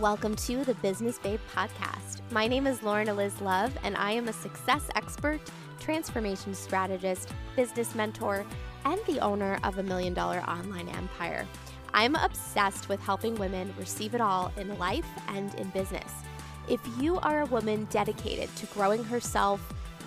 Welcome to the Business Babe podcast. My name is Lauren Eliz Love, and I am a success expert, transformation strategist, business mentor, and the owner of a million dollar online empire. I'm obsessed with helping women receive it all in life and in business. If you are a woman dedicated to growing herself,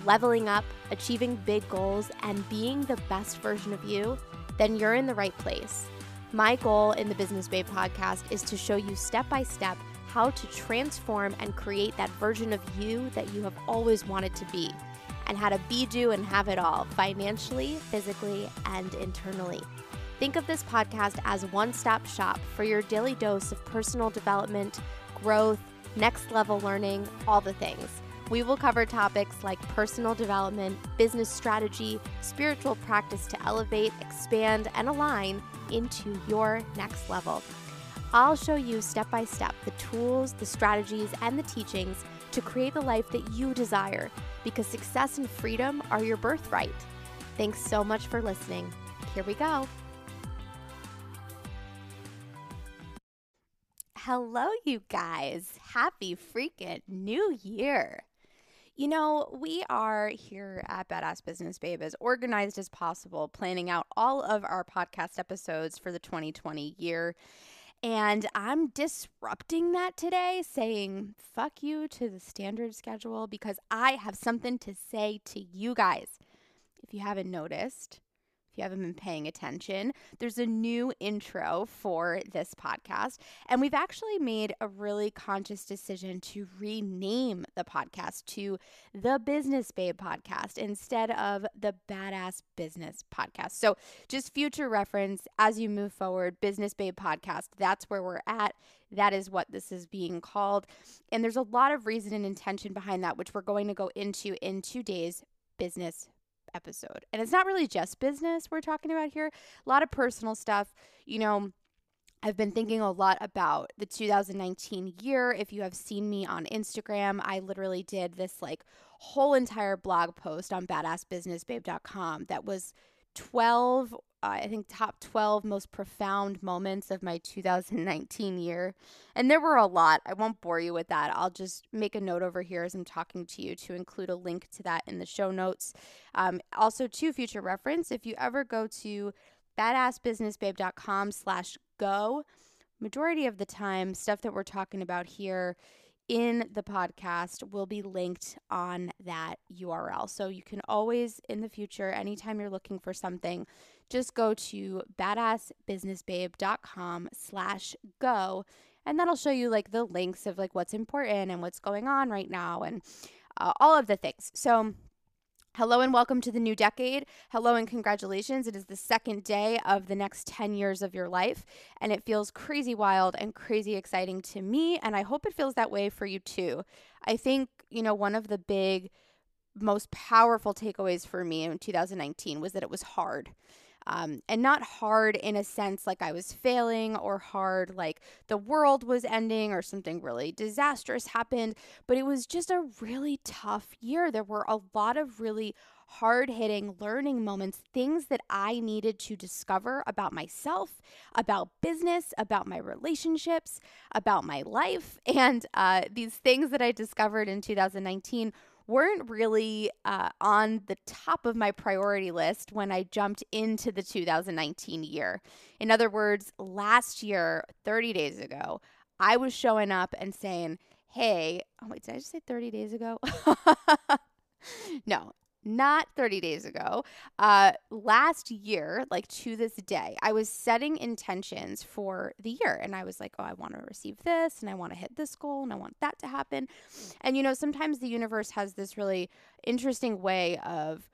leveling up, achieving big goals, and being the best version of you, then you're in the right place. My goal in the Business Babe podcast is to show you step by step how to transform and create that version of you that you have always wanted to be, and how to be, do, and have it all financially, physically, and internally. Think of this podcast as one stop shop for your daily dose of personal development, growth, next level learning, all the things. We will cover topics like personal development, business strategy, spiritual practice to elevate, expand, and align into your next level. I'll show you step by step the tools, the strategies, and the teachings to create the life that you desire because success and freedom are your birthright. Thanks so much for listening. Here we go. Hello, you guys. Happy freaking new year. You know, we are here at Badass Business Babe as organized as possible, planning out all of our podcast episodes for the 2020 year. And I'm disrupting that today, saying fuck you to the standard schedule because I have something to say to you guys. If you haven't noticed, if you haven't been paying attention, there's a new intro for this podcast. And we've actually made a really conscious decision to rename the podcast to the Business Babe podcast instead of the Badass Business podcast. So, just future reference as you move forward, Business Babe podcast, that's where we're at. That is what this is being called. And there's a lot of reason and intention behind that, which we're going to go into in today's business episode. And it's not really just business we're talking about here, a lot of personal stuff. You know, I've been thinking a lot about the 2019 year. If you have seen me on Instagram, I literally did this like whole entire blog post on badassbusinessbabe.com that was 12 uh, I think top 12 most profound moments of my 2019 year. And there were a lot. I won't bore you with that. I'll just make a note over here as I'm talking to you to include a link to that in the show notes. Um, also, to future reference, if you ever go to badassbusinessbabe.com slash go, majority of the time, stuff that we're talking about here in the podcast will be linked on that URL. So you can always, in the future, anytime you're looking for something, just go to badassbusinessbabe.com slash go and that'll show you like the links of like what's important and what's going on right now and uh, all of the things so Hello and welcome to the new decade. Hello and congratulations. It is the second day of the next 10 years of your life, and it feels crazy wild and crazy exciting to me. And I hope it feels that way for you too. I think, you know, one of the big, most powerful takeaways for me in 2019 was that it was hard. Um, and not hard in a sense like I was failing or hard like the world was ending or something really disastrous happened, but it was just a really tough year. There were a lot of really hard hitting learning moments, things that I needed to discover about myself, about business, about my relationships, about my life. And uh, these things that I discovered in 2019 weren't really uh, on the top of my priority list when I jumped into the 2019 year. In other words, last year, 30 days ago, I was showing up and saying, hey, oh, wait, did I just say 30 days ago? no, not 30 days ago, uh, last year, like to this day, I was setting intentions for the year. And I was like, oh, I want to receive this and I want to hit this goal and I want that to happen. And, you know, sometimes the universe has this really interesting way of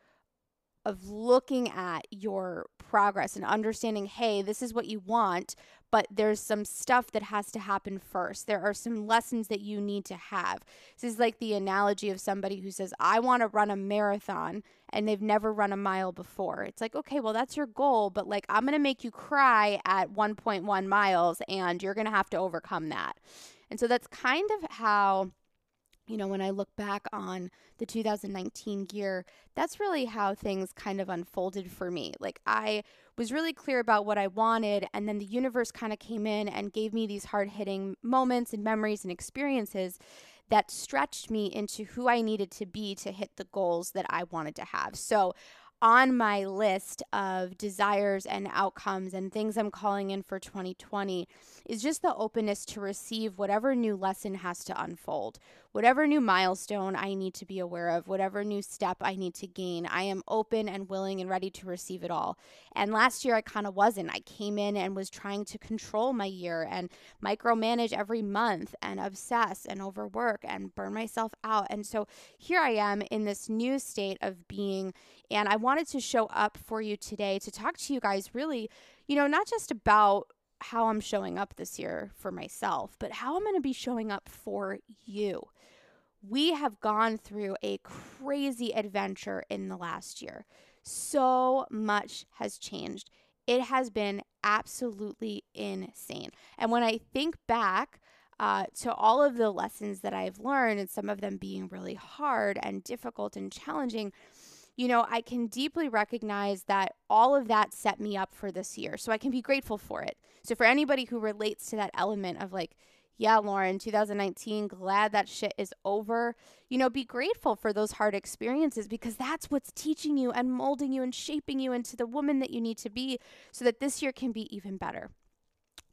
of looking at your progress and understanding, hey, this is what you want, but there's some stuff that has to happen first. There are some lessons that you need to have. This is like the analogy of somebody who says, I want to run a marathon and they've never run a mile before. It's like, okay, well, that's your goal, but like, I'm going to make you cry at 1.1 miles and you're going to have to overcome that. And so that's kind of how you know, when I look back on the 2019 year, that's really how things kind of unfolded for me. Like, I was really clear about what I wanted, and then the universe kind of came in and gave me these hard hitting moments and memories and experiences that stretched me into who I needed to be to hit the goals that I wanted to have. So, on my list of desires and outcomes and things I'm calling in for 2020 is just the openness to receive whatever new lesson has to unfold, whatever new milestone I need to be aware of, whatever new step I need to gain. I am open and willing and ready to receive it all. And last year, I kind of wasn't. I came in and was trying to control my year and micromanage every month and obsess and overwork and burn myself out. And so here I am in this new state of being. And I wanted to show up for you today to talk to you guys really, you know, not just about how I'm showing up this year for myself, but how I'm going to be showing up for you. We have gone through a crazy adventure in the last year. So much has changed. It has been absolutely insane. And when I think back uh, to all of the lessons that I've learned, and some of them being really hard and difficult and challenging, you know, I can deeply recognize that all of that set me up for this year. So I can be grateful for it. So for anybody who relates to that element of like, yeah, Lauren, 2019, glad that shit is over. You know, be grateful for those hard experiences because that's what's teaching you and molding you and shaping you into the woman that you need to be so that this year can be even better.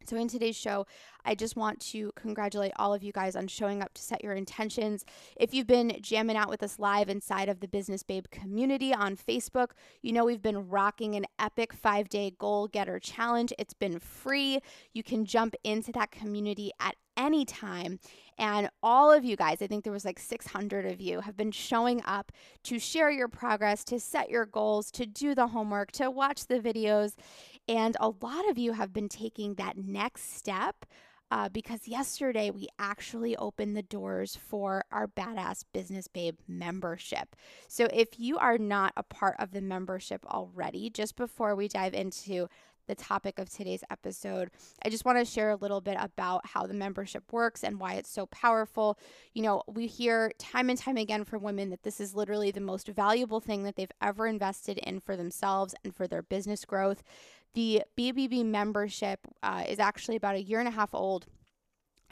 So, in today's show, I just want to congratulate all of you guys on showing up to set your intentions. If you've been jamming out with us live inside of the Business Babe community on Facebook, you know we've been rocking an epic five day goal getter challenge. It's been free. You can jump into that community at any time. And all of you guys, I think there was like 600 of you, have been showing up to share your progress, to set your goals, to do the homework, to watch the videos. And a lot of you have been taking that next step uh, because yesterday we actually opened the doors for our Badass Business Babe membership. So if you are not a part of the membership already, just before we dive into the topic of today's episode, I just want to share a little bit about how the membership works and why it's so powerful. You know, we hear time and time again from women that this is literally the most valuable thing that they've ever invested in for themselves and for their business growth. The BBB membership uh, is actually about a year and a half old.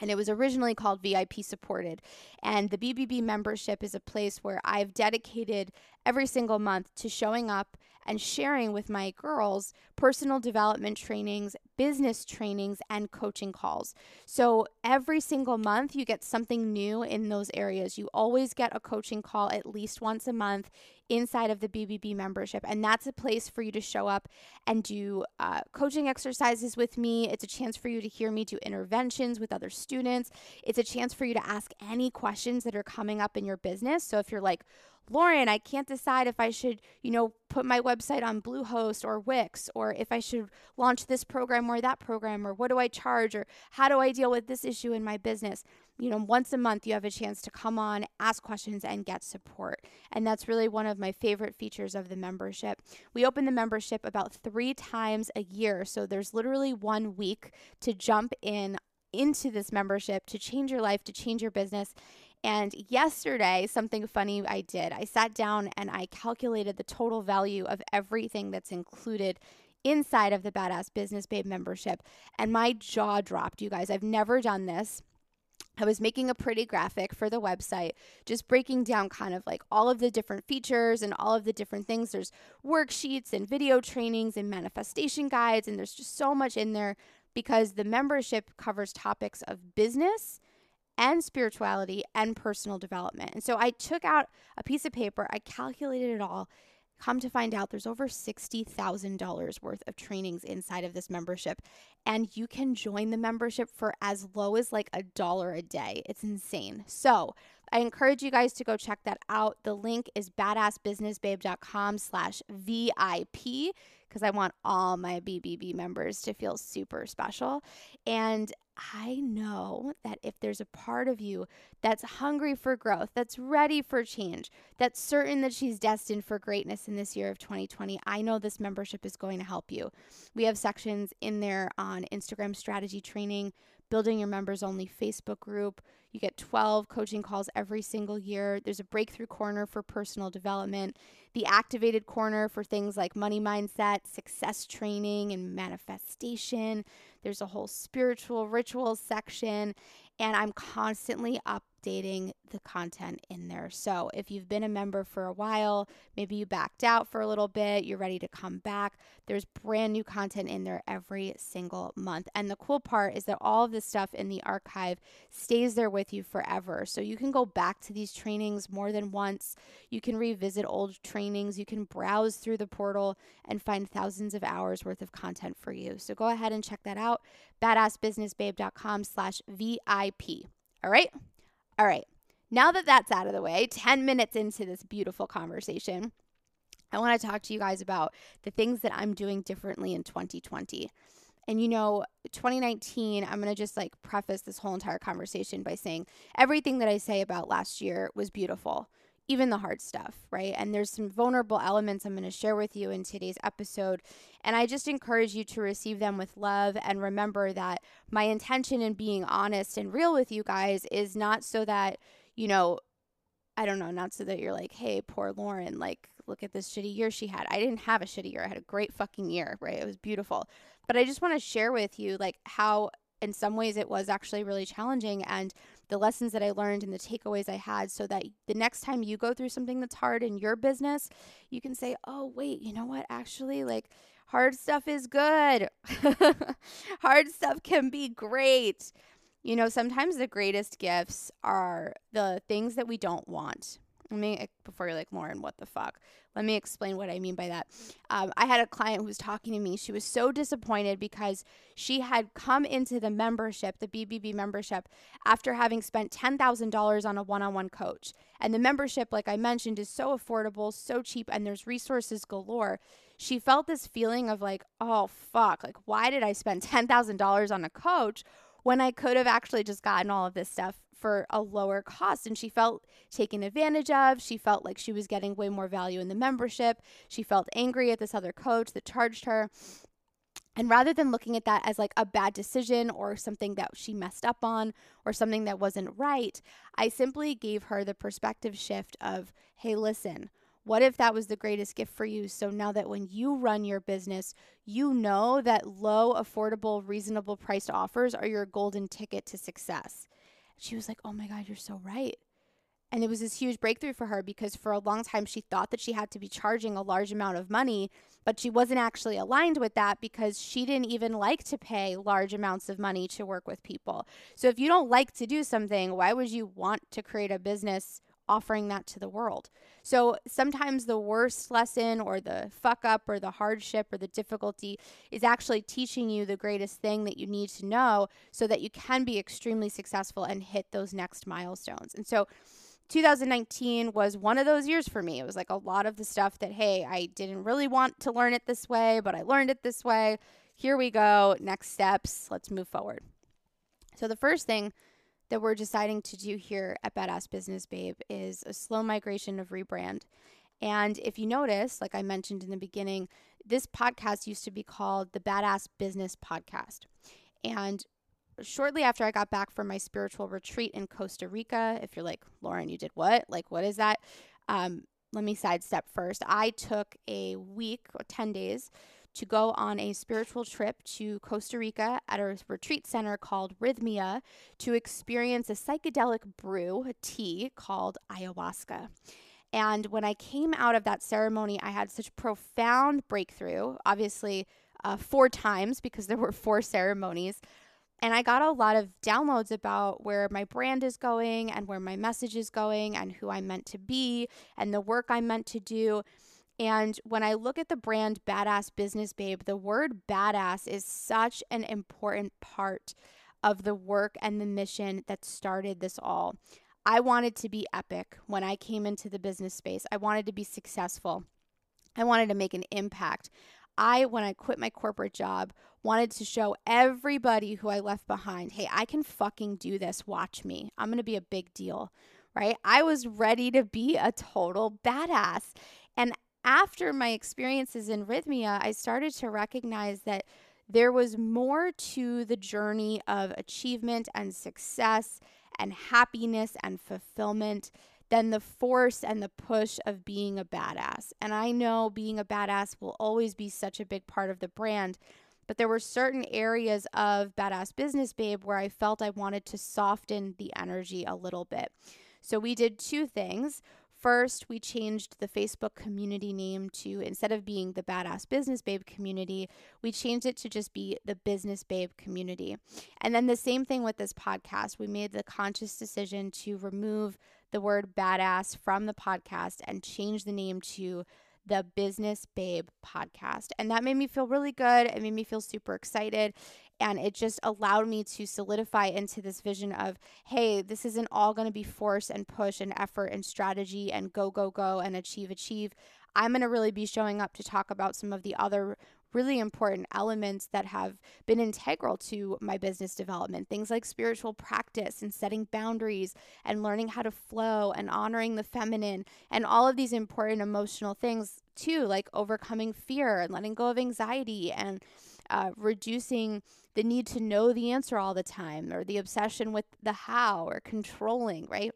And it was originally called VIP Supported. And the BBB membership is a place where I've dedicated every single month to showing up and sharing with my girls personal development trainings, business trainings, and coaching calls. So every single month, you get something new in those areas. You always get a coaching call at least once a month inside of the BBB membership. And that's a place for you to show up and do uh, coaching exercises with me. It's a chance for you to hear me do interventions with other students. It's a chance for you to ask any questions that are coming up in your business. So if you're like, Lauren, I can't decide if I should, you know, put my website on Bluehost or Wix, or if I should launch this program or that program, or what do I charge, or how do I deal with this issue in my business. You know, once a month, you have a chance to come on, ask questions, and get support. And that's really one of my favorite features of the membership. We open the membership about three times a year. So there's literally one week to jump in into this membership to change your life, to change your business. And yesterday, something funny I did. I sat down and I calculated the total value of everything that's included inside of the Badass Business Babe membership. And my jaw dropped, you guys. I've never done this. I was making a pretty graphic for the website, just breaking down kind of like all of the different features and all of the different things. There's worksheets and video trainings and manifestation guides, and there's just so much in there because the membership covers topics of business and spirituality and personal development. And so I took out a piece of paper, I calculated it all. Come to find out, there's over $60,000 worth of trainings inside of this membership. And you can join the membership for as low as like a dollar a day. It's insane. So I encourage you guys to go check that out. The link is badassbusinessbabe.com slash VIP because I want all my BBB members to feel super special. And I know that if there's a part of you that's hungry for growth, that's ready for change, that's certain that she's destined for greatness in this year of 2020, I know this membership is going to help you. We have sections in there on Instagram strategy training, building your members only Facebook group. You get 12 coaching calls every single year. There's a breakthrough corner for personal development, the activated corner for things like money mindset, success training, and manifestation. There's a whole spiritual rituals section, and I'm constantly updating the content in there. So if you've been a member for a while, maybe you backed out for a little bit, you're ready to come back, there's brand new content in there every single month. And the cool part is that all of this stuff in the archive stays there with you forever. So you can go back to these trainings more than once. You can revisit old trainings. You can browse through the portal and find thousands of hours worth of content for you. So go ahead and check that out. badassbusinessbabe.com slash VIP. All right? All right. Now that that's out of the way, 10 minutes into this beautiful conversation, I want to talk to you guys about the things that I'm doing differently in 2020. And you know, 2019, I'm going to just like preface this whole entire conversation by saying everything that I say about last year was beautiful, even the hard stuff, right? And there's some vulnerable elements I'm going to share with you in today's episode. And I just encourage you to receive them with love and remember that my intention in being honest and real with you guys is not so that, you know, I don't know, not so that you're like, hey, poor Lauren, like, look at this shitty year she had. I didn't have a shitty year. I had a great fucking year, right? It was beautiful. But I just want to share with you, like, how in some ways it was actually really challenging and the lessons that I learned and the takeaways I had so that the next time you go through something that's hard in your business, you can say, oh, wait, you know what? Actually, like, hard stuff is good. hard stuff can be great. You know, sometimes the greatest gifts are the things that we don't want. Let me, before you're like, Lauren, what the fuck? Let me explain what I mean by that. Um, I had a client who was talking to me. She was so disappointed because she had come into the membership, the BBB membership, after having spent $10,000 on a one on one coach. And the membership, like I mentioned, is so affordable, so cheap, and there's resources galore. She felt this feeling of like, oh, fuck, like, why did I spend $10,000 on a coach? when I could have actually just gotten all of this stuff for a lower cost. And she felt taken advantage of. She felt like she was getting way more value in the membership. She felt angry at this other coach that charged her. And rather than looking at that as like a bad decision or something that she messed up on or something that wasn't right, I simply gave her the perspective shift of, hey, listen, what if that was the greatest gift for you? So now that when you run your business, you know that low, affordable, reasonable priced offers are your golden ticket to success. She was like, Oh my God, you're so right. And it was this huge breakthrough for her because for a long time she thought that she had to be charging a large amount of money, but she wasn't actually aligned with that because she didn't even like to pay large amounts of money to work with people. So if you don't like to do something, why would you want to create a business offering that to the world. So sometimes the worst lesson or the fuck up or the hardship or the difficulty is actually teaching you the greatest thing that you need to know so that you can be extremely successful and hit those next milestones. And so 2019 was one of those years for me. It was like a lot of the stuff that, hey, I didn't really want to learn it this way, but I learned it this way. Here we go. Next steps. Let's move forward. So, the first thing that we're deciding to do here at Badass Business Babe is a slow migration of rebrand. And if you notice, like I mentioned in the beginning, this podcast used to be called the Badass Business Podcast. And shortly after I got back from my spiritual retreat in Costa Rica, if you're like, Lauren, you did what? Like, what is that? Um, let me sidestep first. I took a week or 10 days to go on a spiritual trip to Costa Rica at a retreat center called Rythmia to experience a psychedelic brew, a tea called ayahuasca. And when I came out of that ceremony, I had such profound breakthrough. Obviously, uh, four times because there were four ceremonies. And I got a lot of downloads about where my brand is going and where my message is going and who I'm meant to be and the work I'm meant to do. And when I look at the brand Badass Business Babe, the word badass is such an important part of the work and the mission that started this all. I wanted to be epic when I came into the business space. I wanted to be successful. I wanted to make an impact. I, when I quit my corporate job, wanted to show everybody who I left behind hey, I can fucking do this. Watch me. I'm going to be a big deal, right? I was ready to be a total badass. And after my experiences in Rythmia, I started to recognize that there was more to the journey of achievement and success and happiness and fulfillment than the force and the push of being a badass. And I know being a badass will always be such a big part of the brand, but there were certain areas of Badass Business Babe where I felt I wanted to soften the energy a little bit. So we did two things. First, we changed the Facebook community name to instead of being the Badass Business Babe community, we changed it to just be the Business Babe community. And then the same thing with this podcast. We made the conscious decision to remove the word badass from the podcast and change the name to the Business Babe podcast. And that made me feel really good. It made me feel super excited. And it just allowed me to solidify into this vision of, hey, this isn't all going to be force and push and effort and strategy and go, go, go and achieve, achieve. I'm going to really be showing up to talk about some of the other really important elements that have been integral to my business development. Things like spiritual practice and setting boundaries and learning how to flow and honoring the feminine and all of these important emotional things too, like overcoming fear and letting go of anxiety and uh, reducing the need to know the answer all the time or the obsession with the how or controlling, right?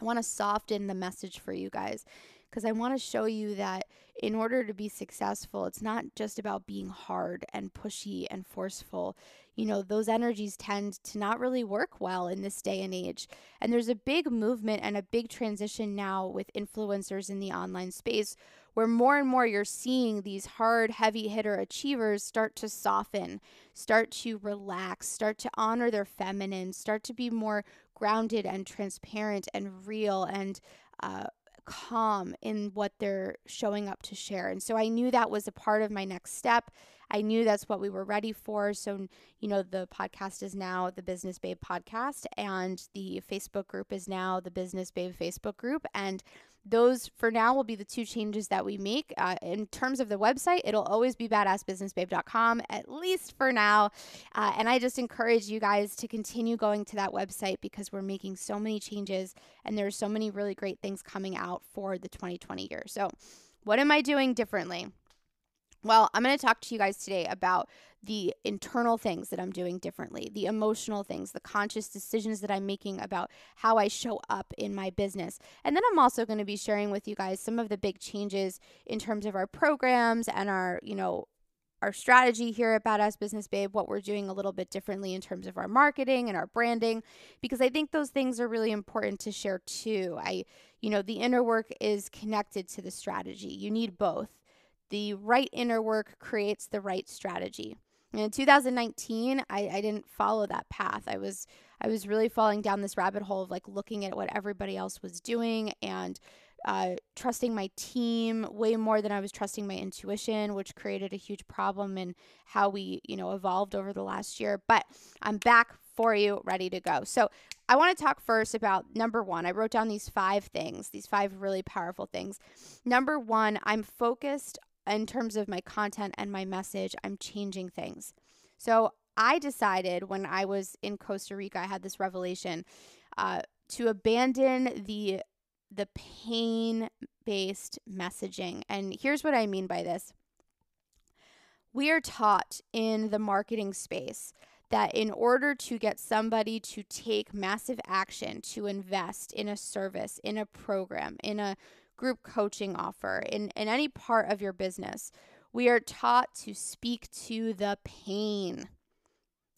I want to soften the message for you guys because I want to show you that in order to be successful, it's not just about being hard and pushy and forceful. You know, those energies tend to not really work well in this day and age. And there's a big movement and a big transition now with influencers in the online space where more and more you're seeing these hard, heavy hitter achievers start to soften, start to relax, start to honor their feminine, start to be more grounded and transparent and real and uh, calm in what they're showing up to share. And so I knew that was a part of my next step. I knew that's what we were ready for. So, you know, the podcast is now the Business Babe podcast, and the Facebook group is now the Business Babe Facebook group. And those for now will be the two changes that we make. Uh, in terms of the website, it'll always be badassbusinessbabe.com, at least for now. Uh, and I just encourage you guys to continue going to that website because we're making so many changes and there's so many really great things coming out for the 2020 year. So, what am I doing differently? Well, I'm going to talk to you guys today about the internal things that I'm doing differently, the emotional things, the conscious decisions that I'm making about how I show up in my business. And then I'm also going to be sharing with you guys some of the big changes in terms of our programs and our, you know, our strategy here at Badass Business Babe, what we're doing a little bit differently in terms of our marketing and our branding, because I think those things are really important to share too. I, you know, the inner work is connected to the strategy. You need both the right inner work creates the right strategy. And in 2019, I, I didn't follow that path. I was I was really falling down this rabbit hole of like looking at what everybody else was doing and uh, trusting my team way more than I was trusting my intuition, which created a huge problem in how we, you know, evolved over the last year. But I'm back for you, ready to go. So I want to talk first about number one. I wrote down these five things, these five really powerful things. Number one, I'm focused in terms of my content and my message, I'm changing things. So I decided when I was in Costa Rica, I had this revelation uh, to abandon the the pain based messaging. And here's what I mean by this. We are taught in the marketing space that in order to get somebody to take massive action, to invest in a service, in a program, in a group coaching offer, in, in any part of your business, we are taught to speak to the pain.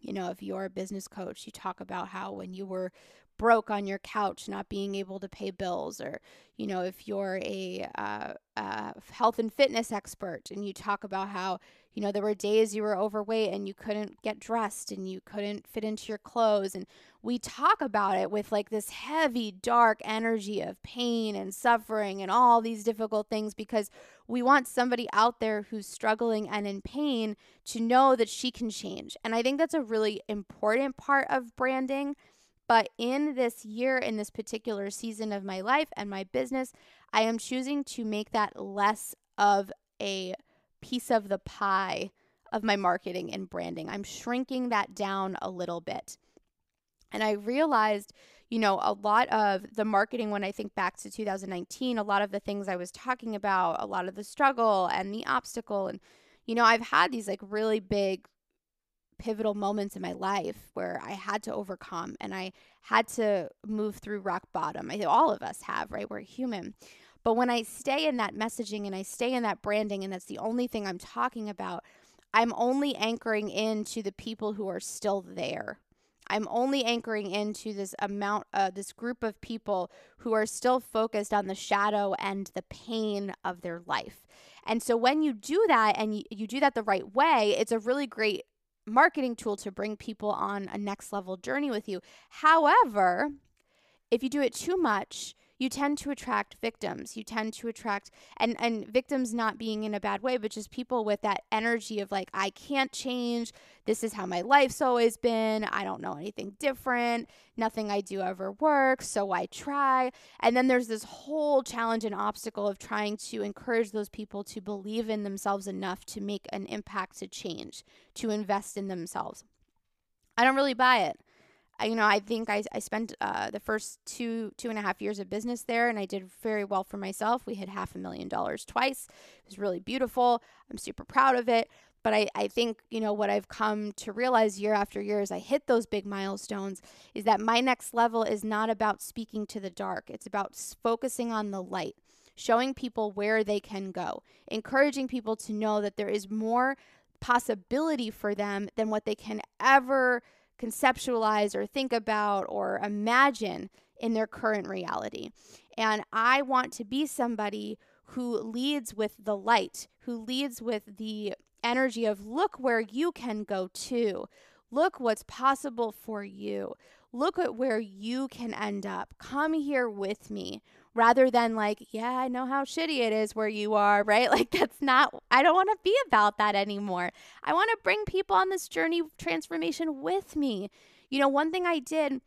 You know, if you're a business coach, you talk about how when you were broke on your couch, not being able to pay bills, or, you know, if you're a, uh, uh, health and fitness expert and you talk about how You know, there were days you were overweight and you couldn't get dressed and you couldn't fit into your clothes. And we talk about it with like this heavy, dark energy of pain and suffering and all these difficult things because we want somebody out there who's struggling and in pain to know that she can change. And I think that's a really important part of branding. But in this year, in this particular season of my life and my business, I am choosing to make that less of a piece of the pie of my marketing and branding. I'm shrinking that down a little bit. And I realized, you know, a lot of the marketing, when I think back to 2019, a lot of the things I was talking about, a lot of the struggle and the obstacle. And, you know, I've had these like really big pivotal moments in my life where I had to overcome and I had to move through rock bottom. I, think all of us have, right? We're human. But when I stay in that messaging and I stay in that branding, and that's the only thing I'm talking about, I'm only anchoring into the people who are still there. I'm only anchoring into this amount, uh, this group of people who are still focused on the shadow and the pain of their life. And so when you do that and you, you do that the right way, it's a really great marketing tool to bring people on a next level journey with you. However, if you do it too much, you tend to attract victims. You tend to attract and and victims not being in a bad way, but just people with that energy of like I can't change. This is how my life's always been. I don't know anything different. Nothing I do ever works, so I try. And then there's this whole challenge and obstacle of trying to encourage those people to believe in themselves enough to make an impact to change, to invest in themselves. I don't really buy it you know, I think I, I spent uh, the first two two and a half years of business there, and I did very well for myself. We hit half a million dollars twice. It was really beautiful. I'm super proud of it. But I, I think, you know, what I've come to realize year after year as I hit those big milestones is that my next level is not about speaking to the dark. It's about focusing on the light, showing people where they can go, encouraging people to know that there is more possibility for them than what they can ever conceptualize or think about or imagine in their current reality. And I want to be somebody who leads with the light, who leads with the energy of look where you can go to. Look what's possible for you. Look at where you can end up. Come here with me rather than like, yeah, I know how shitty it is where you are, right? Like, that's not, I don't want to be about that anymore. I want to bring people on this journey of transformation with me. You know, one thing I did,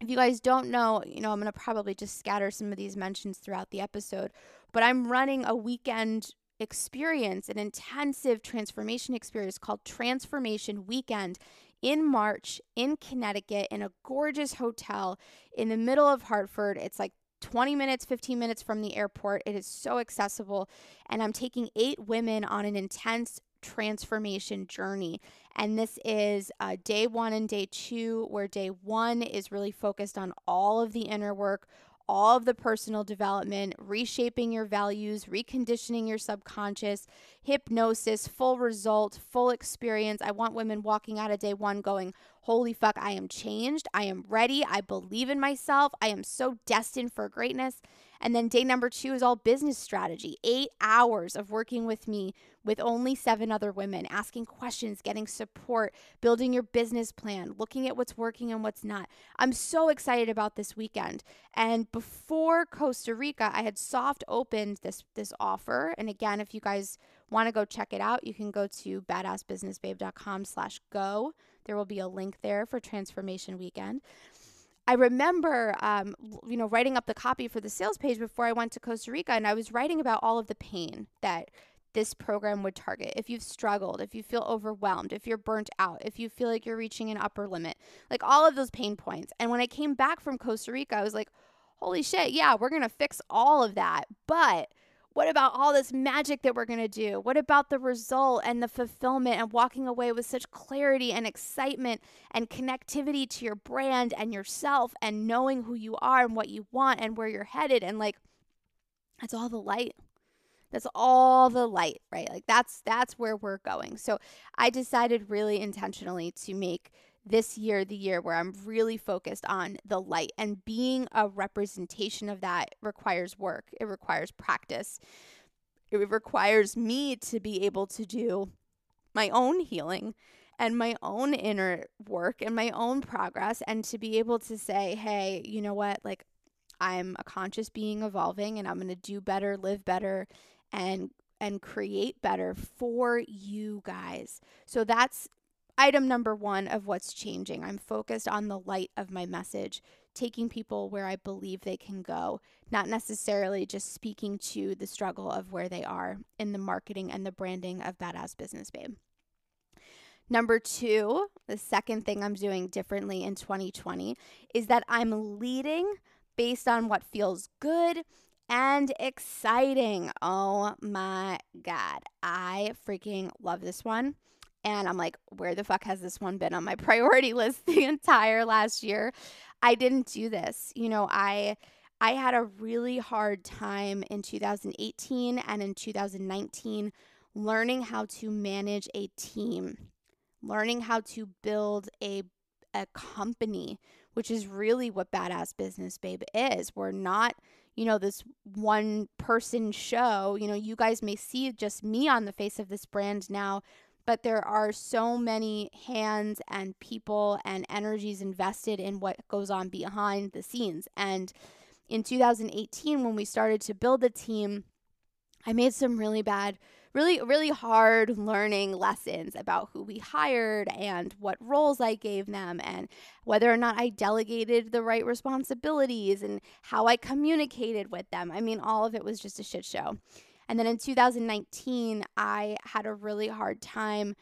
if you guys don't know, you know, I'm going to probably just scatter some of these mentions throughout the episode, but I'm running a weekend experience, an intensive transformation experience called Transformation Weekend in March in Connecticut in a gorgeous hotel in the middle of Hartford. It's like 20 minutes, 15 minutes from the airport. It is so accessible. And I'm taking eight women on an intense transformation journey. And this is uh, day one and day two, where day one is really focused on all of the inner work, all of the personal development, reshaping your values, reconditioning your subconscious, hypnosis, full result, full experience. I want women walking out of day one going, Holy fuck, I am changed. I am ready. I believe in myself. I am so destined for greatness. And then day number two is all business strategy. Eight hours of working with me with only seven other women, asking questions, getting support, building your business plan, looking at what's working and what's not. I'm so excited about this weekend. And before Costa Rica, I had soft opened this this offer. And again, if you guys want to go check it out, you can go to badassbusinessbabe.com slash go. There will be a link there for Transformation Weekend. I remember, um, you know, writing up the copy for the sales page before I went to Costa Rica, and I was writing about all of the pain that this program would target. If you've struggled, if you feel overwhelmed, if you're burnt out, if you feel like you're reaching an upper limit, like all of those pain points. And when I came back from Costa Rica, I was like, holy shit, yeah, we're going to fix all of that. But what about all this magic that we're going to do? What about the result and the fulfillment and walking away with such clarity and excitement and connectivity to your brand and yourself and knowing who you are and what you want and where you're headed? And like, that's all the light. That's all the light, right? Like that's that's where we're going. So I decided really intentionally to make this year the year where I'm really focused on the light and being a representation of that requires work. It requires practice. It requires me to be able to do my own healing and my own inner work and my own progress and to be able to say, hey, you know what? Like, I'm a conscious being evolving and I'm going to do better, live better, and and create better for you guys. So that's item number 1 of what's changing. I'm focused on the light of my message, taking people where I believe they can go, not necessarily just speaking to the struggle of where they are in the marketing and the branding of Badass Business Babe. Number two, the second thing I'm doing differently in 2020 is that I'm leading based on what feels good and exciting. Oh my God. I freaking love this one. And I'm like, where the fuck has this one been on my priority list the entire last year? I didn't do this. You know, I I had a really hard time in 2018 and in 2019 learning how to manage a team learning how to build a a company, which is really what Badass Business Babe is. We're not, you know, this one person show. You know, you guys may see just me on the face of this brand now, but there are so many hands and people and energies invested in what goes on behind the scenes. And in 2018, when we started to build the team, I made some really bad really, really hard learning lessons about who we hired and what roles I gave them and whether or not I delegated the right responsibilities and how I communicated with them. I mean, all of it was just a shit show. And then in 2019, I had a really hard time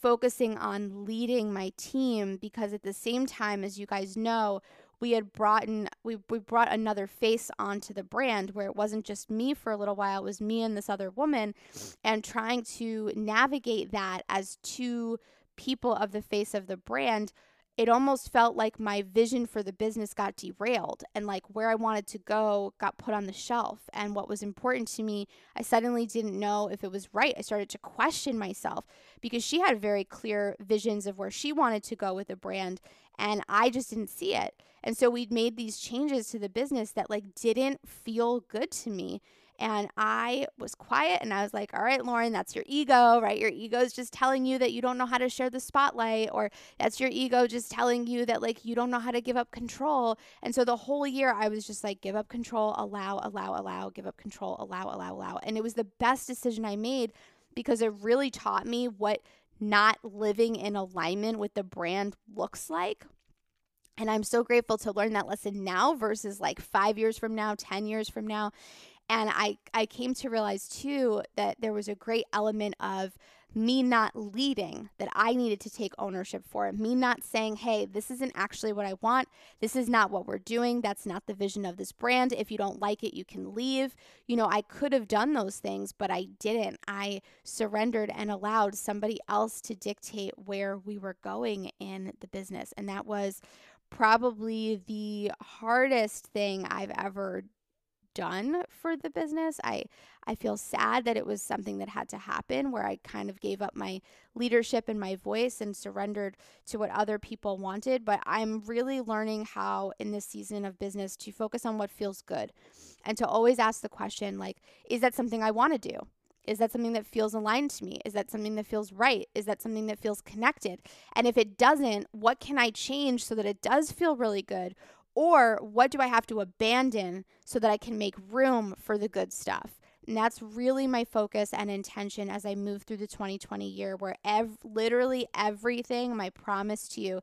focusing on leading my team because at the same time, as you guys know, we had brought in we, we brought another face onto the brand where it wasn't just me for a little while it was me and this other woman and trying to navigate that as two people of the face of the brand it almost felt like my vision for the business got derailed and like where I wanted to go got put on the shelf. And what was important to me, I suddenly didn't know if it was right. I started to question myself because she had very clear visions of where she wanted to go with the brand and I just didn't see it. And so we'd made these changes to the business that like didn't feel good to me. And I was quiet and I was like, all right, Lauren, that's your ego, right? Your ego is just telling you that you don't know how to share the spotlight, or that's your ego just telling you that like you don't know how to give up control. And so the whole year I was just like, give up control, allow, allow, allow, give up control, allow, allow, allow. And it was the best decision I made because it really taught me what not living in alignment with the brand looks like. And I'm so grateful to learn that lesson now versus like five years from now, 10 years from now. And I, I came to realize too that there was a great element of me not leading that I needed to take ownership for it. Me not saying, hey, this isn't actually what I want. This is not what we're doing. That's not the vision of this brand. If you don't like it, you can leave. You know, I could have done those things, but I didn't. I surrendered and allowed somebody else to dictate where we were going in the business. And that was probably the hardest thing I've ever done for the business. I I feel sad that it was something that had to happen where I kind of gave up my leadership and my voice and surrendered to what other people wanted, but I'm really learning how in this season of business to focus on what feels good and to always ask the question like is that something I want to do? Is that something that feels aligned to me? Is that something that feels right? Is that something that feels connected? And if it doesn't, what can I change so that it does feel really good? Or what do I have to abandon so that I can make room for the good stuff? And that's really my focus and intention as I move through the 2020 year, where ev- literally everything, my promise to you,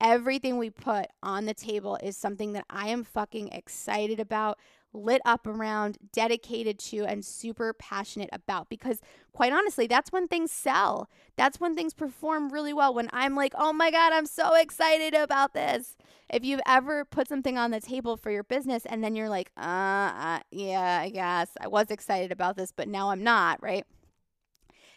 everything we put on the table is something that I am fucking excited about, lit up around, dedicated to, and super passionate about. Because, quite honestly, that's when things sell. That's when things perform really well. When I'm like, oh my God, I'm so excited about this. If you've ever put something on the table for your business and then you're like, uh, uh yeah, I guess I was excited about this, but now I'm not, right?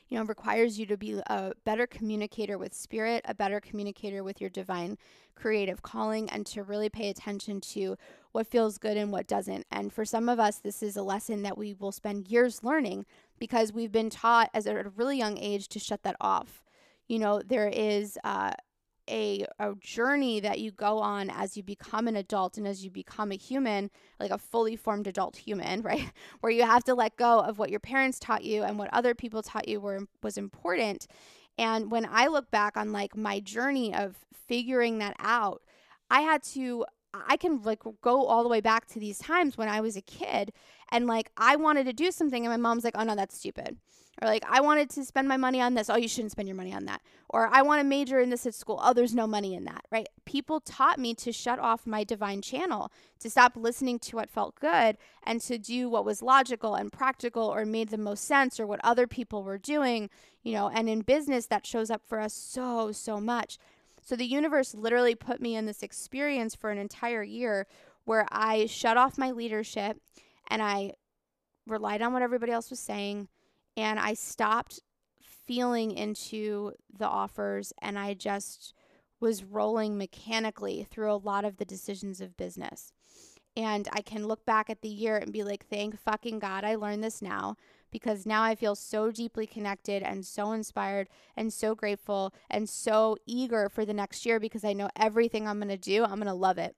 You know, requires you to be a better communicator with spirit, a better communicator with your divine creative calling, and to really pay attention to what feels good and what doesn't. And for some of us, this is a lesson that we will spend years learning because we've been taught as a, at a really young age to shut that off. You know, there is uh, a, a journey that you go on as you become an adult and as you become a human, like a fully formed adult human, right? Where you have to let go of what your parents taught you and what other people taught you were was important. And when I look back on like my journey of figuring that out, I had to I can like go all the way back to these times when I was a kid and like I wanted to do something and my mom's like, "Oh no, that's stupid." Or like, "I wanted to spend my money on this. Oh, you shouldn't spend your money on that." Or "I want to major in this at school. Oh, there's no money in that." Right? People taught me to shut off my divine channel, to stop listening to what felt good and to do what was logical and practical or made the most sense or what other people were doing, you know, and in business that shows up for us so so much. So the universe literally put me in this experience for an entire year where I shut off my leadership and I relied on what everybody else was saying and I stopped feeling into the offers and I just was rolling mechanically through a lot of the decisions of business. And I can look back at the year and be like, thank fucking God I learned this now because now I feel so deeply connected and so inspired and so grateful and so eager for the next year because I know everything I'm going to do, I'm going to love it.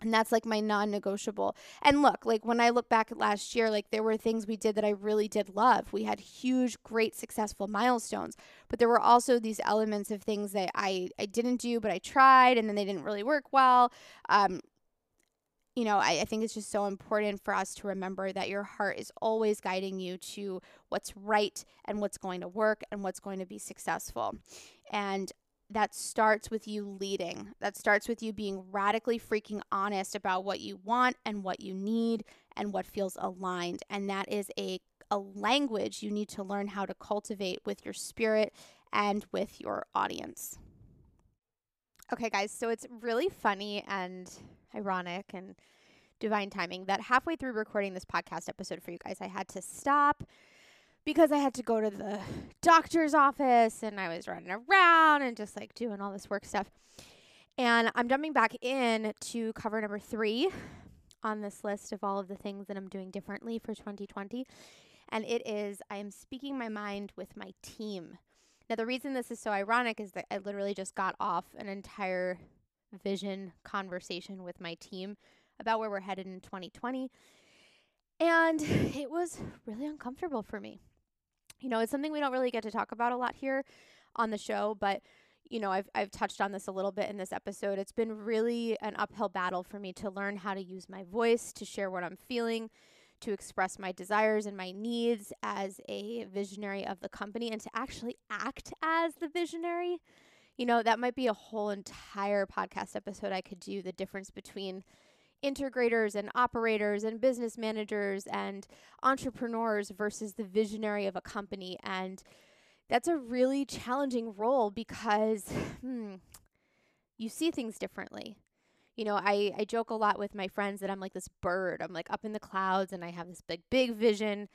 And that's like my non negotiable. And look, like when I look back at last year, like there were things we did that I really did love. We had huge, great, successful milestones. But there were also these elements of things that I, I didn't do, but I tried and then they didn't really work well. Um, you know, I, I, think it's just so important for us to remember that your heart is always guiding you to what's right and what's going to work and what's going to be successful. And that starts with you leading. That starts with you being radically freaking honest about what you want and what you need and what feels aligned. And that is a, a language you need to learn how to cultivate with your spirit and with your audience. Okay, guys, so it's really funny and ironic and divine timing that halfway through recording this podcast episode for you guys, I had to stop because I had to go to the doctor's office and I was running around and just like doing all this work stuff. And I'm jumping back in to cover number three on this list of all of the things that I'm doing differently for 2020. And it is I am speaking my mind with my team. Now, the reason this is so ironic is that I literally just got off an entire vision conversation with my team about where we're headed in 2020. And it was really uncomfortable for me. You know, it's something we don't really get to talk about a lot here on the show, but you know, I've I've touched on this a little bit in this episode. It's been really an uphill battle for me to learn how to use my voice to share what I'm feeling, to express my desires and my needs as a visionary of the company and to actually act as the visionary you know, that might be a whole entire podcast episode I could do the difference between integrators and operators and business managers and entrepreneurs versus the visionary of a company. And that's a really challenging role because hmm, you see things differently. You know, I, I joke a lot with my friends that I'm like this bird. I'm like up in the clouds and I have this big, big vision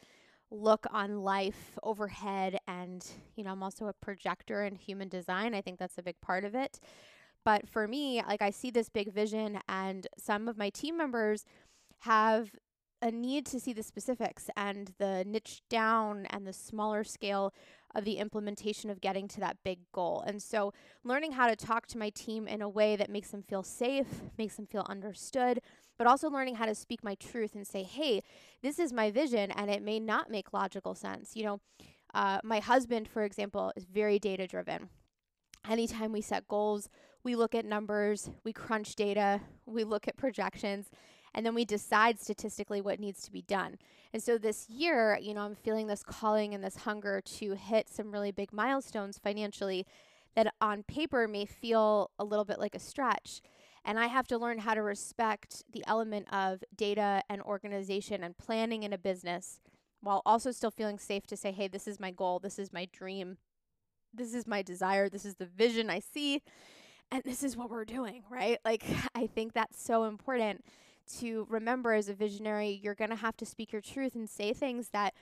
look on life overhead and you know i'm also a projector in human design i think that's a big part of it but for me like i see this big vision and some of my team members have a need to see the specifics and the niche down and the smaller scale of the implementation of getting to that big goal. And so, learning how to talk to my team in a way that makes them feel safe, makes them feel understood, but also learning how to speak my truth and say, hey, this is my vision, and it may not make logical sense. You know, uh, my husband, for example, is very data driven. Anytime we set goals, we look at numbers, we crunch data, we look at projections, and then we decide statistically what needs to be done. And so this year, you know, I'm feeling this calling and this hunger to hit some really big milestones financially that on paper may feel a little bit like a stretch. And I have to learn how to respect the element of data and organization and planning in a business while also still feeling safe to say, hey, this is my goal, this is my dream, this is my desire, this is the vision I see, and this is what we're doing, right? Like, I think that's so important to remember as a visionary. You're going to have to speak your truth and say things that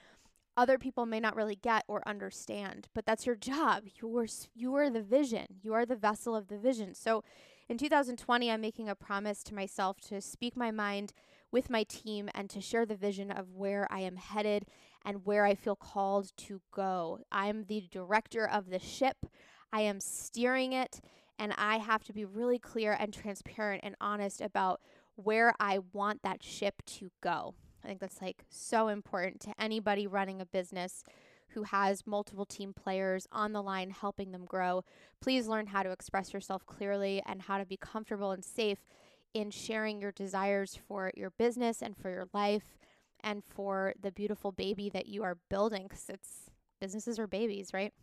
other people may not really get or understand but that's your job you're you are the vision you are the vessel of the vision so in 2020, I'm making a promise to myself to speak my mind with my team and to share the vision of where I am headed and where I feel called to go. I'm the director of the ship, I am steering it, and I have to be really clear and transparent and honest about where I want that ship to go. I think that's like so important to anybody running a business who has multiple team players on the line helping them grow. Please learn how to express yourself clearly and how to be comfortable and safe in sharing your desires for your business and for your life and for the beautiful baby that you are building because it's businesses are babies, right?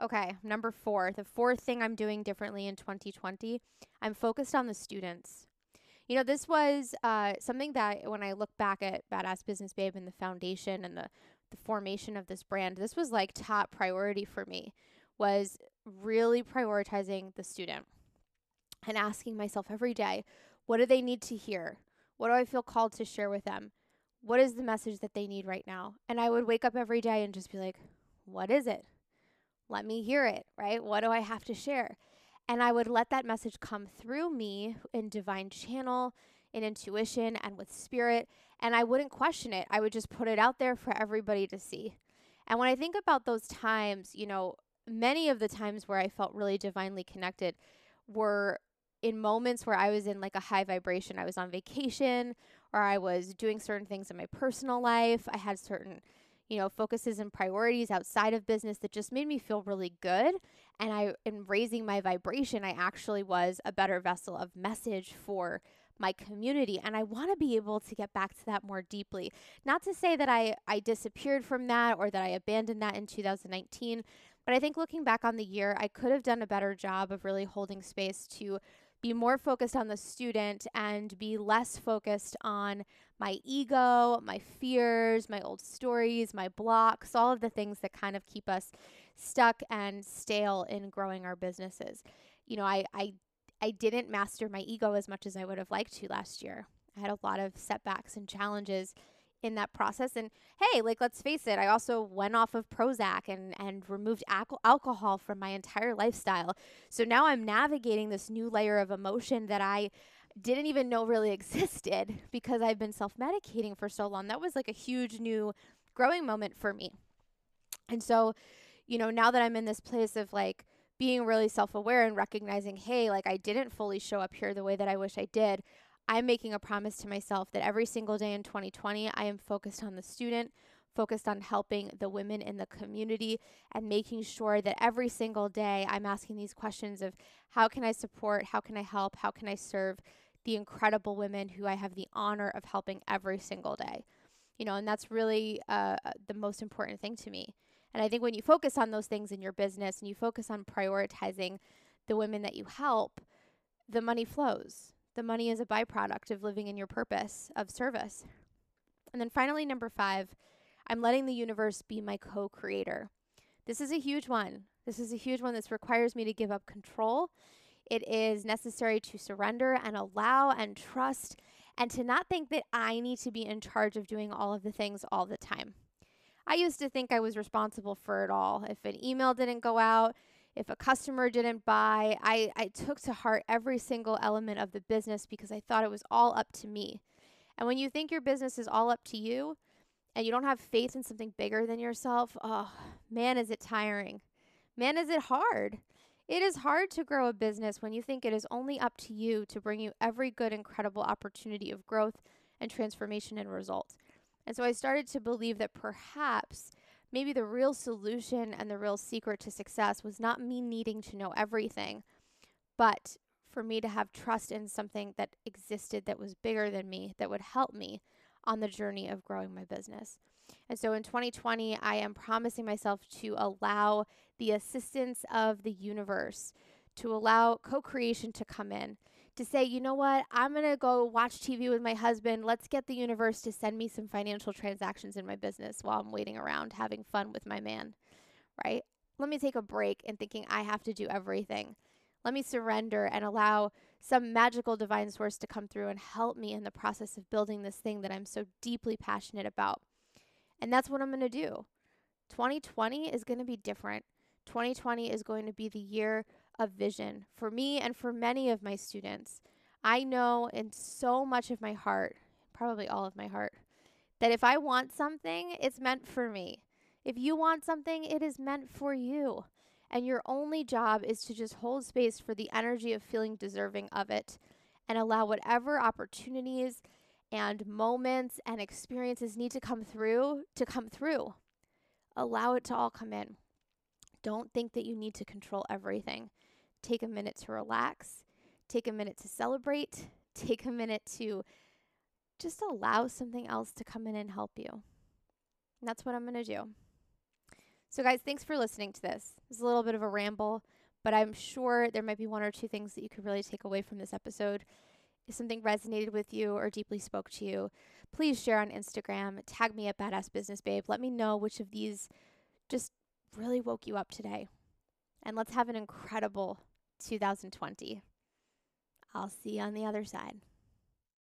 Okay, number four, the fourth thing I'm doing differently in 2020, I'm focused on the students. You know, this was uh, something that when I look back at Badass Business Babe and the foundation and the, the formation of this brand, this was like top priority for me, was really prioritizing the student and asking myself every day, what do they need to hear? What do I feel called to share with them? What is the message that they need right now? And I would wake up every day and just be like, what is it? Let me hear it, right? What do I have to share? And I would let that message come through me in divine channel, in intuition, and with spirit. And I wouldn't question it. I would just put it out there for everybody to see. And when I think about those times, you know, many of the times where I felt really divinely connected were in moments where I was in like a high vibration. I was on vacation or I was doing certain things in my personal life. I had certain, you know, focuses and priorities outside of business that just made me feel really good. And I, in raising my vibration, I actually was a better vessel of message for my community and I want to be able to get back to that more deeply. Not to say that I I disappeared from that or that I abandoned that in 2019, but I think looking back on the year, I could have done a better job of really holding space to be more focused on the student and be less focused on my ego, my fears, my old stories, my blocks, all of the things that kind of keep us stuck and stale in growing our businesses. You know, I I I didn't master my ego as much as I would have liked to last year. I had a lot of setbacks and challenges in that process. And hey, like let's face it, I also went off of Prozac and and removed al- alcohol from my entire lifestyle. So now I'm navigating this new layer of emotion that I didn't even know really existed because I've been self-medicating for so long. That was like a huge new growing moment for me. And so, you know, now that I'm in this place of like being really self-aware and recognizing, hey, like I didn't fully show up here the way that I wish I did. I'm making a promise to myself that every single day in 2020, I am focused on the student, focused on helping the women in the community, and making sure that every single day I'm asking these questions of how can I support, how can I help, how can I serve the incredible women who I have the honor of helping every single day. You know, and that's really uh, uh the most important thing to me. And I think when you focus on those things in your business and you focus on prioritizing the women that you help, the money flows the money is a byproduct of living in your purpose of service. And then finally, number five, I'm letting the universe be my co creator. This is a huge one. This is a huge one. This requires me to give up control. It is necessary to surrender and allow and trust and to not think that I need to be in charge of doing all of the things all the time. I used to think I was responsible for it all. If an email didn't go out, if a customer didn't buy, I, I took to heart every single element of the business because I thought it was all up to me. And when you think your business is all up to you and you don't have faith in something bigger than yourself, oh, man, is it tiring. Man, is it hard. It is hard to grow a business when you think it is only up to you to bring you every good, incredible opportunity of growth and transformation and result. And so I started to believe that perhaps maybe the real solution and the real secret to success was not me needing to know everything, but for me to have trust in something that existed that was bigger than me, that would help me on the journey of growing my business. And so in 2020, I am promising myself to allow the assistance of the universe, to allow co creation to come in, to say, you know what, I'm going to go watch TV with my husband. Let's get the universe to send me some financial transactions in my business while I'm waiting around having fun with my man, right? Let me take a break and thinking I have to do everything. Let me surrender and allow some magical divine source to come through and help me in the process of building this thing that I'm so deeply passionate about. And that's what I'm going to do. 2020 is going to be different. 2020 is going to be the year of vision for me and for many of my students. I know in so much of my heart, probably all of my heart, that if I want something, it's meant for me. If you want something, it is meant for you. And your only job is to just hold space for the energy of feeling deserving of it and allow whatever opportunities and moments and experiences need to come through to come through. Allow it to all come in. Don't think that you need to control everything. Take a minute to relax. Take a minute to celebrate. Take a minute to just allow something else to come in and help you. And that's what I'm going to do. So, guys, thanks for listening to this. It's a little bit of a ramble, but I'm sure there might be one or two things that you could really take away from this episode. If something resonated with you or deeply spoke to you, please share on Instagram. Tag me at Badass Business Babe. Let me know which of these just really woke you up today. And let's have an incredible 2020. I'll see you on the other side.